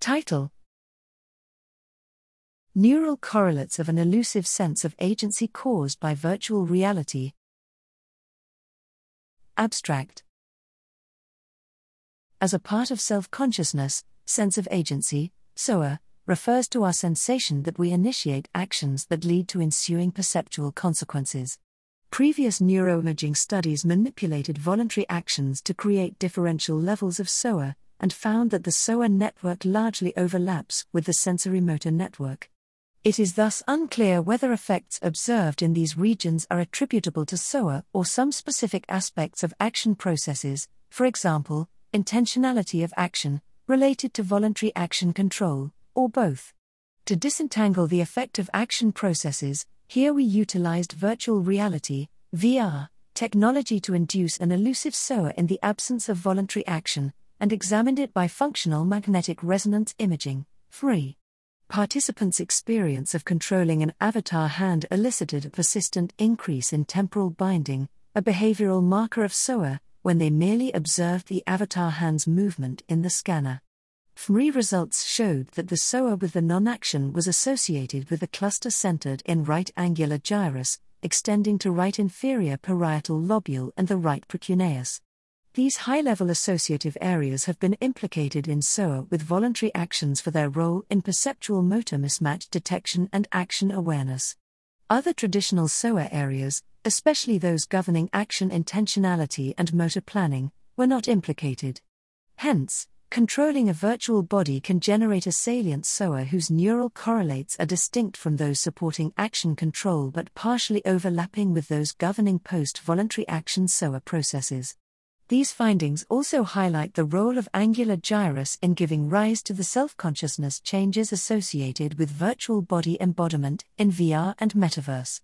Title Neural correlates of an illusive sense of agency caused by virtual reality. Abstract As a part of self consciousness, sense of agency, SOA, refers to our sensation that we initiate actions that lead to ensuing perceptual consequences. Previous neuroimaging studies manipulated voluntary actions to create differential levels of SOA, and found that the SOA network largely overlaps with the sensorimotor network. It is thus unclear whether effects observed in these regions are attributable to SOA or some specific aspects of action processes, for example, intentionality of action, related to voluntary action control, or both. To disentangle the effect of action processes, here we utilized virtual reality, VR, technology to induce an illusive SOA in the absence of voluntary action, and examined it by functional magnetic resonance imaging, fMRI. Participants' experience of controlling an avatar hand elicited a persistent increase in temporal binding, a behavioral marker of SOA, when they merely observed the avatar hand's movement in the scanner. FMRI results showed that the SOA with the non action was associated with a cluster centered in right angular gyrus, extending to right inferior parietal lobule and the right precuneus. These high level associative areas have been implicated in SOA with voluntary actions for their role in perceptual motor mismatch detection and action awareness. Other traditional SOA areas, especially those governing action intentionality and motor planning, were not implicated. Hence, controlling a virtual body can generate a salient SOA whose neural correlates are distinct from those supporting action control but partially overlapping with those governing post voluntary action SOA processes. These findings also highlight the role of angular gyrus in giving rise to the self consciousness changes associated with virtual body embodiment in VR and metaverse.